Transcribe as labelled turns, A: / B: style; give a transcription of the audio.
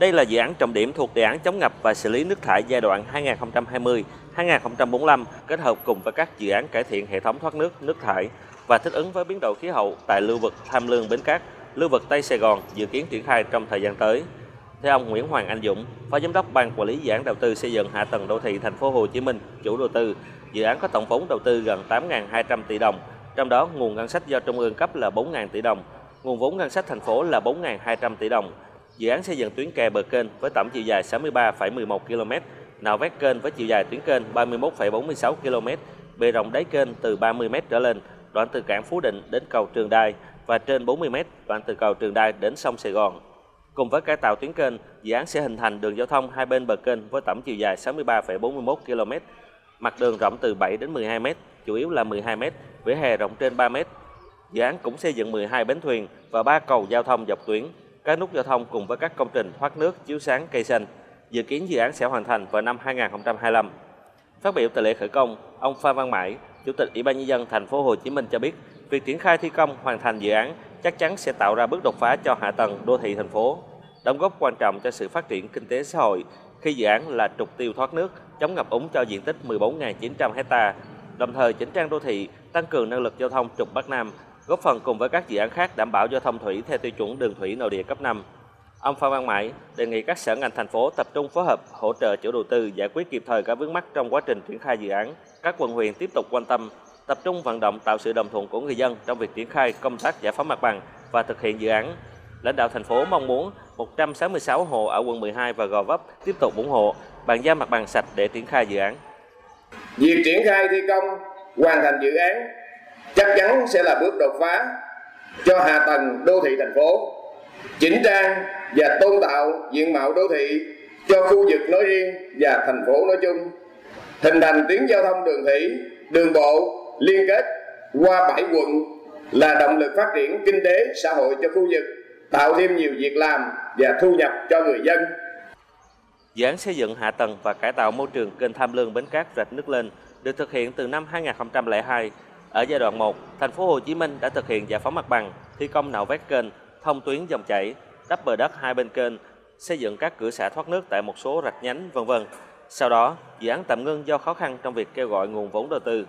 A: Đây là dự án trọng điểm thuộc đề án chống ngập và xử lý nước thải giai đoạn 2020-2045 kết hợp cùng với các dự án cải thiện hệ thống thoát nước, nước thải và thích ứng với biến đổi khí hậu tại lưu vực Tham Lương Bến Cát, lưu vực Tây Sài Gòn dự kiến triển khai trong thời gian tới. Theo ông Nguyễn Hoàng Anh Dũng, Phó Giám đốc Ban Quản lý Dự án Đầu tư xây dựng hạ tầng đô thị thành phố Hồ Chí Minh, chủ đầu tư, dự án có tổng vốn đầu tư gần 8.200 tỷ đồng, trong đó nguồn ngân sách do Trung ương cấp là 4.000 tỷ đồng, nguồn vốn ngân sách thành phố là 4.200 tỷ đồng. Dự án xây dựng tuyến kè bờ kênh với tổng chiều dài 63,11 km, nạo vét kênh với chiều dài tuyến kênh 31,46 km, bề rộng đáy kênh từ 30 m trở lên, đoạn từ cảng Phú Định đến cầu Trường Đài và trên 40 m đoạn từ cầu Trường Đài đến sông Sài Gòn. Cùng với cải tạo tuyến kênh, dự án sẽ hình thành đường giao thông hai bên bờ kênh với tổng chiều dài 63,41 km, mặt đường rộng từ 7 đến 12 m, chủ yếu là 12 m, vỉa hè rộng trên 3 m. Dự án cũng xây dựng 12 bến thuyền và 3 cầu giao thông dọc tuyến, các nút giao thông cùng với các công trình thoát nước, chiếu sáng, cây xanh. Dự kiến dự án sẽ hoàn thành vào năm 2025. Phát biểu tại lễ khởi công, ông Phan Văn Mãi, Chủ tịch Ủy ban nhân dân thành phố Hồ Chí Minh cho biết, việc triển khai thi công hoàn thành dự án chắc chắn sẽ tạo ra bước đột phá cho hạ tầng đô thị thành phố, đóng góp quan trọng cho sự phát triển kinh tế xã hội khi dự án là trục tiêu thoát nước, chống ngập úng cho diện tích 14.900 ha, đồng thời chỉnh trang đô thị, tăng cường năng lực giao thông trục Bắc Nam, góp phần cùng với các dự án khác đảm bảo giao thông thủy theo tiêu chuẩn đường thủy nội địa cấp 5. Ông Phan Văn Mãi đề nghị các sở ngành thành phố tập trung phối hợp hỗ trợ chủ đầu tư giải quyết kịp thời các vướng mắc trong quá trình triển khai dự án. Các quận huyện tiếp tục quan tâm, tập trung vận động tạo sự đồng thuận của người dân trong việc triển khai công tác giải phóng mặt bằng và thực hiện dự án. Lãnh đạo thành phố mong muốn 166 hộ ở quận 12 và Gò Vấp tiếp tục ủng hộ bàn giao mặt bằng sạch để triển khai dự án.
B: Việc triển khai thi công hoàn thành dự án chắc chắn sẽ là bước đột phá cho hạ tầng đô thị thành phố, chỉnh trang và tôn tạo diện mạo đô thị cho khu vực nói riêng và thành phố nói chung, hình thành tuyến giao thông đường thủy, đường bộ liên kết qua bảy quận là động lực phát triển kinh tế xã hội cho khu vực, tạo thêm nhiều việc làm và thu nhập cho người dân.
A: Dự án xây dựng hạ tầng và cải tạo môi trường kênh Tham Lương Bến Cát rạch nước lên được thực hiện từ năm 2002. Ở giai đoạn 1, thành phố Hồ Chí Minh đã thực hiện giải phóng mặt bằng, thi công nạo vét kênh, thông tuyến dòng chảy, đắp bờ đất hai bên kênh, xây dựng các cửa xả thoát nước tại một số rạch nhánh vân vân. Sau đó, dự án tạm ngưng do khó khăn trong việc kêu gọi nguồn vốn đầu tư.